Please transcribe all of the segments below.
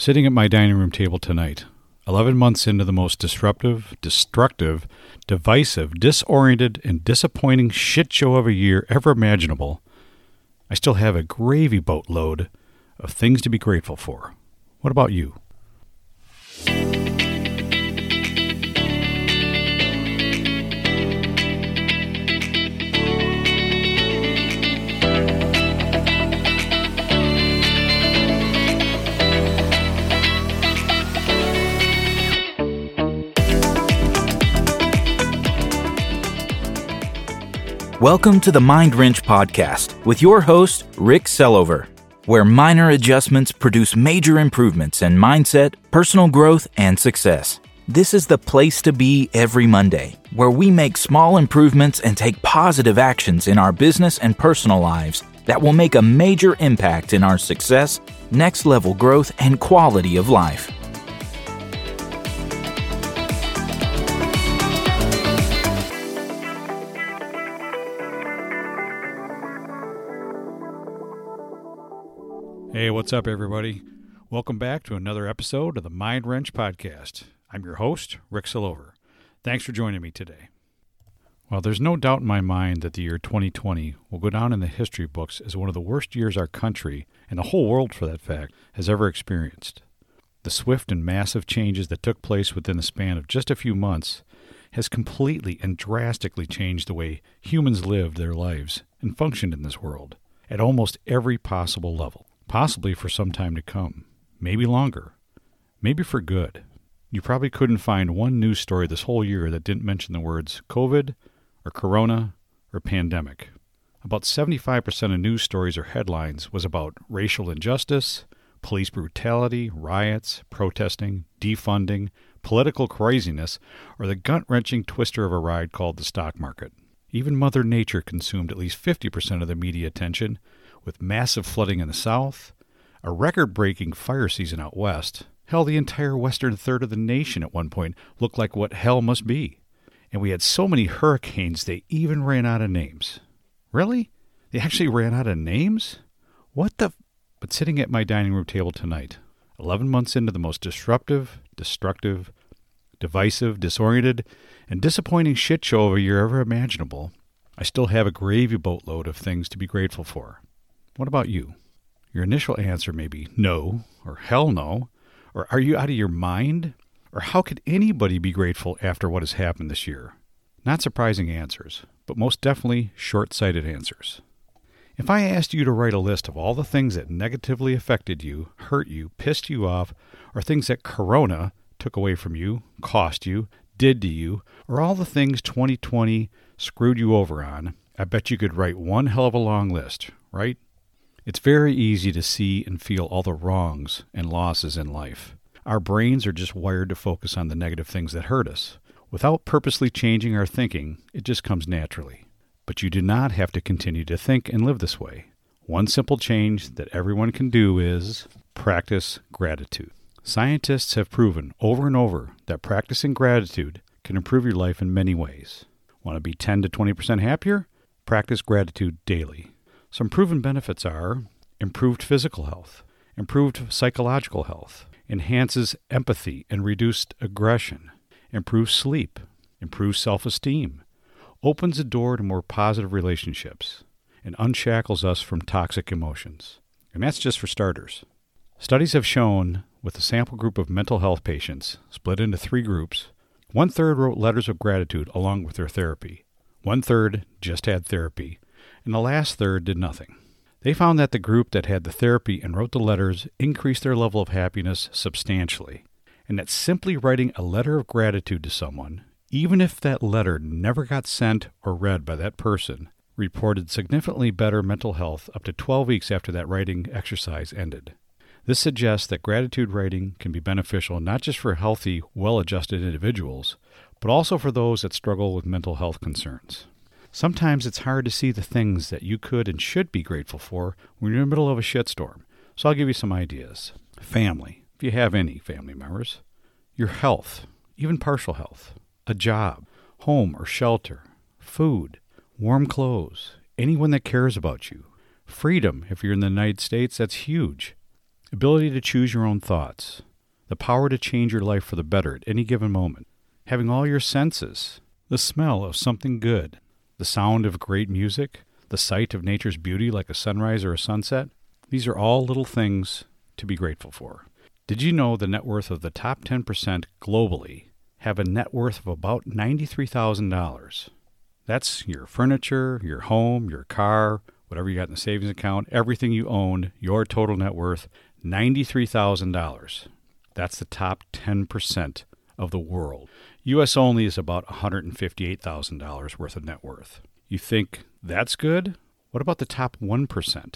Sitting at my dining room table tonight, 11 months into the most disruptive, destructive, divisive, disoriented, and disappointing shit show of a year ever imaginable, I still have a gravy boat load of things to be grateful for. What about you? Welcome to the Mind Wrench Podcast with your host, Rick Solover, where minor adjustments produce major improvements in mindset, personal growth, and success. This is the place to be every Monday, where we make small improvements and take positive actions in our business and personal lives that will make a major impact in our success, next level growth, and quality of life. Hey, what's up, everybody? Welcome back to another episode of the Mind Wrench Podcast. I'm your host, Rick Solover. Thanks for joining me today. Well, there's no doubt in my mind that the year 2020 will go down in the history books as one of the worst years our country, and the whole world for that fact, has ever experienced. The swift and massive changes that took place within the span of just a few months has completely and drastically changed the way humans lived their lives and functioned in this world at almost every possible level possibly for some time to come, maybe longer, maybe for good. You probably couldn't find one news story this whole year that didn't mention the words COVID or Corona or pandemic. About 75% of news stories or headlines was about racial injustice, police brutality, riots, protesting, defunding, political craziness, or the gut wrenching twister of a ride called the stock market. Even Mother Nature consumed at least 50% of the media attention, with massive flooding in the south, a record breaking fire season out west. Hell, the entire western third of the nation at one point looked like what hell must be. And we had so many hurricanes they even ran out of names. Really? They actually ran out of names? What the? F- but sitting at my dining room table tonight, 11 months into the most disruptive, destructive, divisive, disoriented, and disappointing shit show of a year ever imaginable, I still have a gravy boatload of things to be grateful for. What about you? Your initial answer may be no, or hell no, or are you out of your mind? Or how could anybody be grateful after what has happened this year? Not surprising answers, but most definitely short sighted answers. If I asked you to write a list of all the things that negatively affected you, hurt you, pissed you off, or things that Corona took away from you, cost you, did to you, or all the things 2020 screwed you over on, I bet you could write one hell of a long list, right? It's very easy to see and feel all the wrongs and losses in life. Our brains are just wired to focus on the negative things that hurt us. Without purposely changing our thinking, it just comes naturally. But you do not have to continue to think and live this way. One simple change that everyone can do is practice gratitude. Scientists have proven over and over that practicing gratitude can improve your life in many ways. Want to be 10 to 20% happier? Practice gratitude daily. Some proven benefits are improved physical health, improved psychological health, enhances empathy and reduced aggression, improves sleep, improves self esteem, opens a door to more positive relationships, and unshackles us from toxic emotions. And that's just for starters. Studies have shown with a sample group of mental health patients, split into three groups, one third wrote letters of gratitude along with their therapy, one third just had therapy, and the last third did nothing. They found that the group that had the therapy and wrote the letters increased their level of happiness substantially, and that simply writing a letter of gratitude to someone, even if that letter never got sent or read by that person, reported significantly better mental health up to 12 weeks after that writing exercise ended. This suggests that gratitude writing can be beneficial not just for healthy, well adjusted individuals, but also for those that struggle with mental health concerns. Sometimes it's hard to see the things that you could and should be grateful for when you're in the middle of a shitstorm. So I'll give you some ideas. Family, if you have any family members. Your health, even partial health. A job, home or shelter. Food, warm clothes, anyone that cares about you. Freedom, if you're in the United States, that's huge. ability to choose your own thoughts, the power to change your life for the better at any given moment, having all your senses, the smell of something good, the sound of great music, the sight of nature's beauty like a sunrise or a sunset. These are all little things to be grateful for. Did you know the net worth of the top 10% globally have a net worth of about $93,000? That's your furniture, your home, your car, whatever you got in the savings account, everything you own, your total net worth, $93,000. That's the top 10% of the world. US only is about $158,000 worth of net worth. You think that's good? What about the top 1%?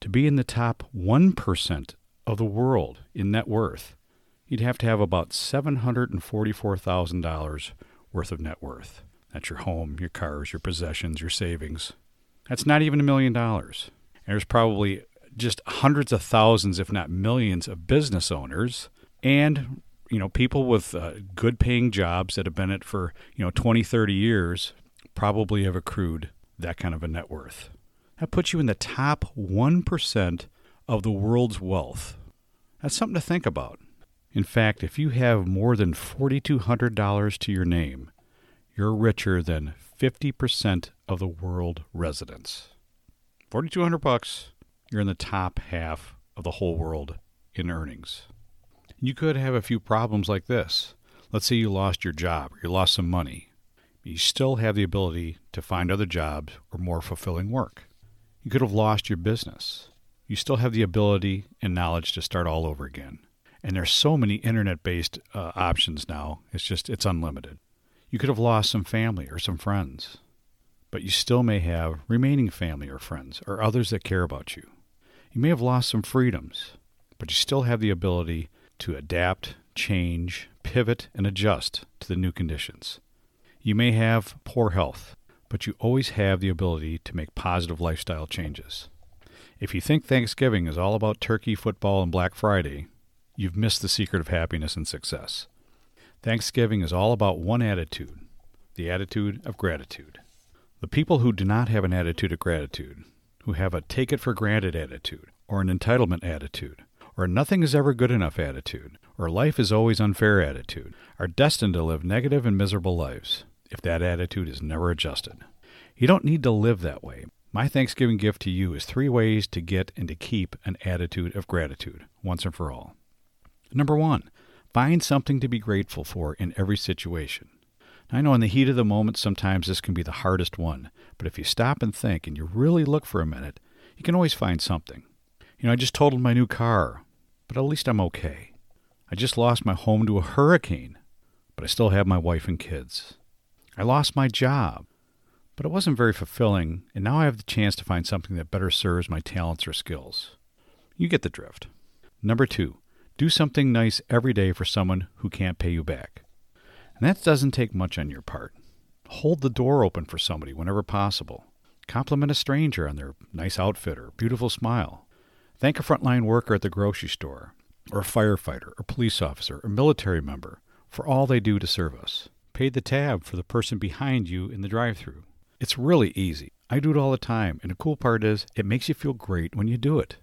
To be in the top 1% of the world in net worth, you'd have to have about $744,000 worth of net worth. That's your home, your cars, your possessions, your savings. That's not even a million dollars. There's probably just hundreds of thousands, if not millions, of business owners and you know people with uh, good paying jobs that have been it for you know 20 30 years probably have accrued that kind of a net worth. That puts you in the top 1% of the world's wealth. That's something to think about. In fact if you have more than $4200 to your name you're richer than 50% of the world residents. 4200 bucks you're in the top half of the whole world in earnings you could have a few problems like this. Let's say you lost your job or you lost some money. You still have the ability to find other jobs or more fulfilling work. You could have lost your business. You still have the ability and knowledge to start all over again. And there's so many internet-based uh, options now. It's just it's unlimited. You could have lost some family or some friends, but you still may have remaining family or friends or others that care about you. You may have lost some freedoms, but you still have the ability to adapt, change, pivot, and adjust to the new conditions. You may have poor health, but you always have the ability to make positive lifestyle changes. If you think Thanksgiving is all about turkey, football, and Black Friday, you've missed the secret of happiness and success. Thanksgiving is all about one attitude the attitude of gratitude. The people who do not have an attitude of gratitude, who have a take it for granted attitude or an entitlement attitude, or nothing is ever good enough attitude, or life is always unfair attitude, are destined to live negative and miserable lives if that attitude is never adjusted. You don't need to live that way. My Thanksgiving gift to you is three ways to get and to keep an attitude of gratitude once and for all. Number one, find something to be grateful for in every situation. I know in the heat of the moment, sometimes this can be the hardest one, but if you stop and think and you really look for a minute, you can always find something. You know, I just totaled my new car but at least I'm okay. I just lost my home to a hurricane, but I still have my wife and kids. I lost my job, but it wasn't very fulfilling, and now I have the chance to find something that better serves my talents or skills. You get the drift. Number two, do something nice every day for someone who can't pay you back. And that doesn't take much on your part. Hold the door open for somebody whenever possible. Compliment a stranger on their nice outfit or beautiful smile. Thank a frontline worker at the grocery store, or a firefighter, or police officer, or military member for all they do to serve us. Pay the tab for the person behind you in the drive through. It's really easy. I do it all the time, and the cool part is it makes you feel great when you do it.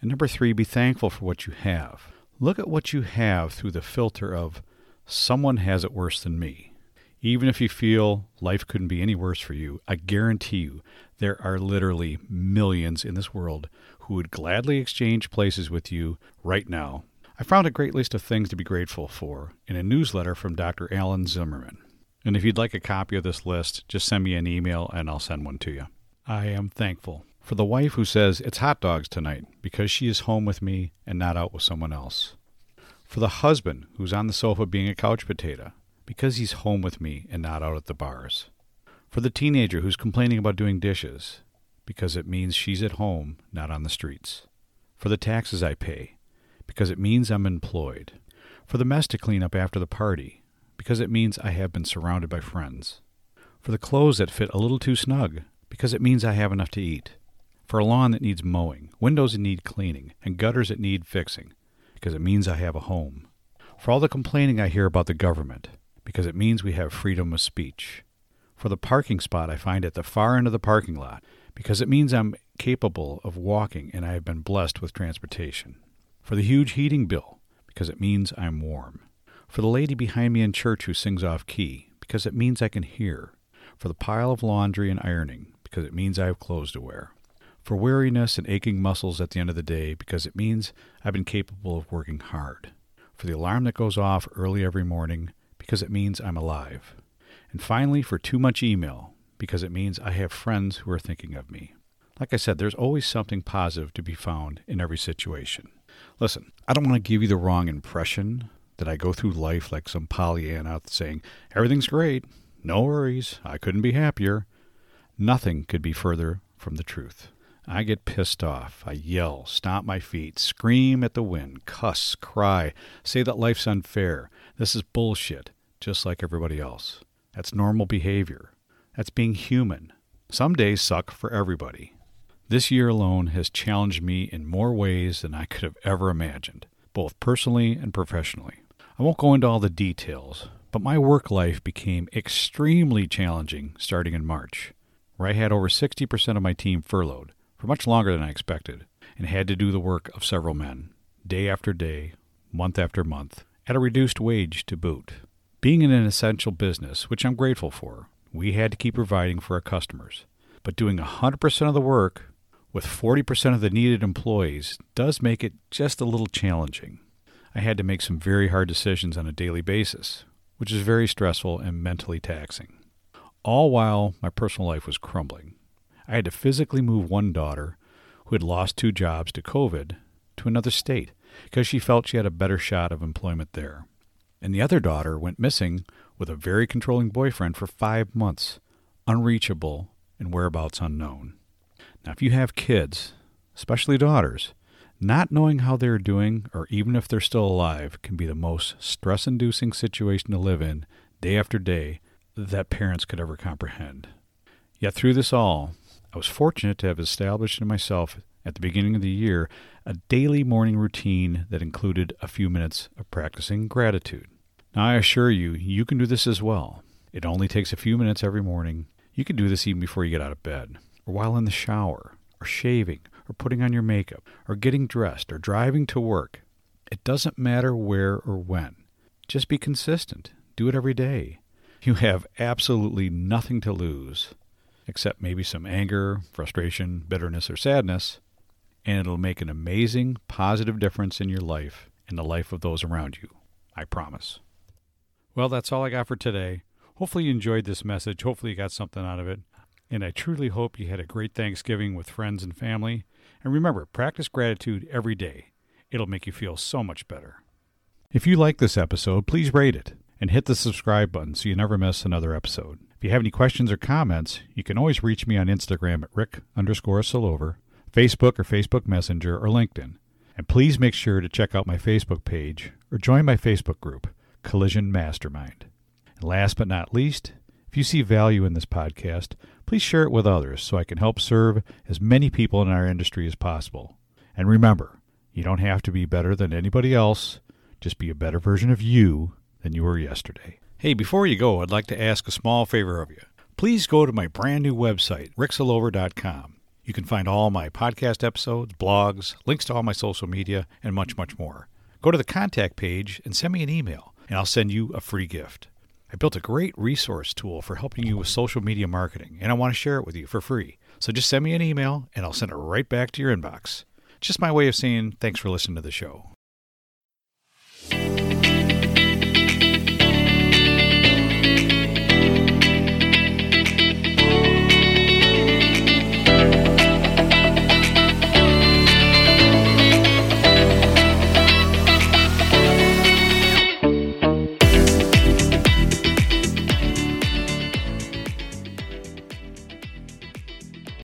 And number three, be thankful for what you have. Look at what you have through the filter of someone has it worse than me. Even if you feel life couldn't be any worse for you, I guarantee you there are literally millions in this world who would gladly exchange places with you right now. I found a great list of things to be grateful for in a newsletter from Dr. Alan Zimmerman. And if you'd like a copy of this list, just send me an email and I'll send one to you. I am thankful for the wife who says it's hot dogs tonight because she is home with me and not out with someone else. For the husband who's on the sofa being a couch potato because he's home with me and not out at the bars. For the teenager who's complaining about doing dishes because it means she's at home, not on the streets. For the taxes I pay, because it means I'm employed. For the mess to clean up after the party, because it means I have been surrounded by friends. For the clothes that fit a little too snug, because it means I have enough to eat. For a lawn that needs mowing, windows that need cleaning, and gutters that need fixing, because it means I have a home. For all the complaining I hear about the government, because it means we have freedom of speech. For the parking spot I find at the far end of the parking lot, because it means I'm capable of walking and I have been blessed with transportation. For the huge heating bill, because it means I'm warm. For the lady behind me in church who sings off key, because it means I can hear. For the pile of laundry and ironing, because it means I have clothes to wear. For weariness and aching muscles at the end of the day, because it means I've been capable of working hard. For the alarm that goes off early every morning, because it means I'm alive. And finally, for too much email, because it means I have friends who are thinking of me. Like I said, there's always something positive to be found in every situation. Listen, I don't want to give you the wrong impression that I go through life like some Pollyanna saying, everything's great, no worries, I couldn't be happier. Nothing could be further from the truth. I get pissed off. I yell, stomp my feet, scream at the wind, cuss, cry, say that life's unfair. This is bullshit, just like everybody else. That's normal behavior. That's being human. Some days suck for everybody. This year alone has challenged me in more ways than I could have ever imagined, both personally and professionally. I won't go into all the details, but my work life became extremely challenging starting in March, where I had over 60% of my team furloughed for much longer than I expected and had to do the work of several men, day after day, month after month, at a reduced wage to boot. Being in an essential business, which I'm grateful for, we had to keep providing for our customers. But doing 100% of the work with 40% of the needed employees does make it just a little challenging. I had to make some very hard decisions on a daily basis, which is very stressful and mentally taxing. All while my personal life was crumbling. I had to physically move one daughter, who had lost two jobs to COVID, to another state because she felt she had a better shot of employment there and the other daughter went missing with a very controlling boyfriend for five months, unreachable and whereabouts unknown. Now, if you have kids, especially daughters, not knowing how they're doing or even if they're still alive can be the most stress inducing situation to live in day after day that parents could ever comprehend. Yet through this all, I was fortunate to have established in myself at the beginning of the year a daily morning routine that included a few minutes of practicing gratitude. Now, I assure you, you can do this as well. It only takes a few minutes every morning. You can do this even before you get out of bed, or while in the shower, or shaving, or putting on your makeup, or getting dressed, or driving to work. It doesn't matter where or when. Just be consistent. Do it every day. You have absolutely nothing to lose, except maybe some anger, frustration, bitterness, or sadness and it'll make an amazing, positive difference in your life and the life of those around you. I promise. Well, that's all I got for today. Hopefully, you enjoyed this message. Hopefully, you got something out of it. And I truly hope you had a great Thanksgiving with friends and family. And remember, practice gratitude every day. It'll make you feel so much better. If you like this episode, please rate it and hit the subscribe button so you never miss another episode. If you have any questions or comments, you can always reach me on Instagram at Rick underscore Solover Facebook or Facebook Messenger, or LinkedIn. And please make sure to check out my Facebook page or join my Facebook group, Collision Mastermind. And last but not least, if you see value in this podcast, please share it with others so I can help serve as many people in our industry as possible. And remember, you don't have to be better than anybody else, just be a better version of you than you were yesterday. Hey, before you go, I'd like to ask a small favor of you. Please go to my brand new website, ricksolover.com. You can find all my podcast episodes, blogs, links to all my social media, and much, much more. Go to the contact page and send me an email, and I'll send you a free gift. I built a great resource tool for helping you with social media marketing, and I want to share it with you for free. So just send me an email, and I'll send it right back to your inbox. Just my way of saying thanks for listening to the show.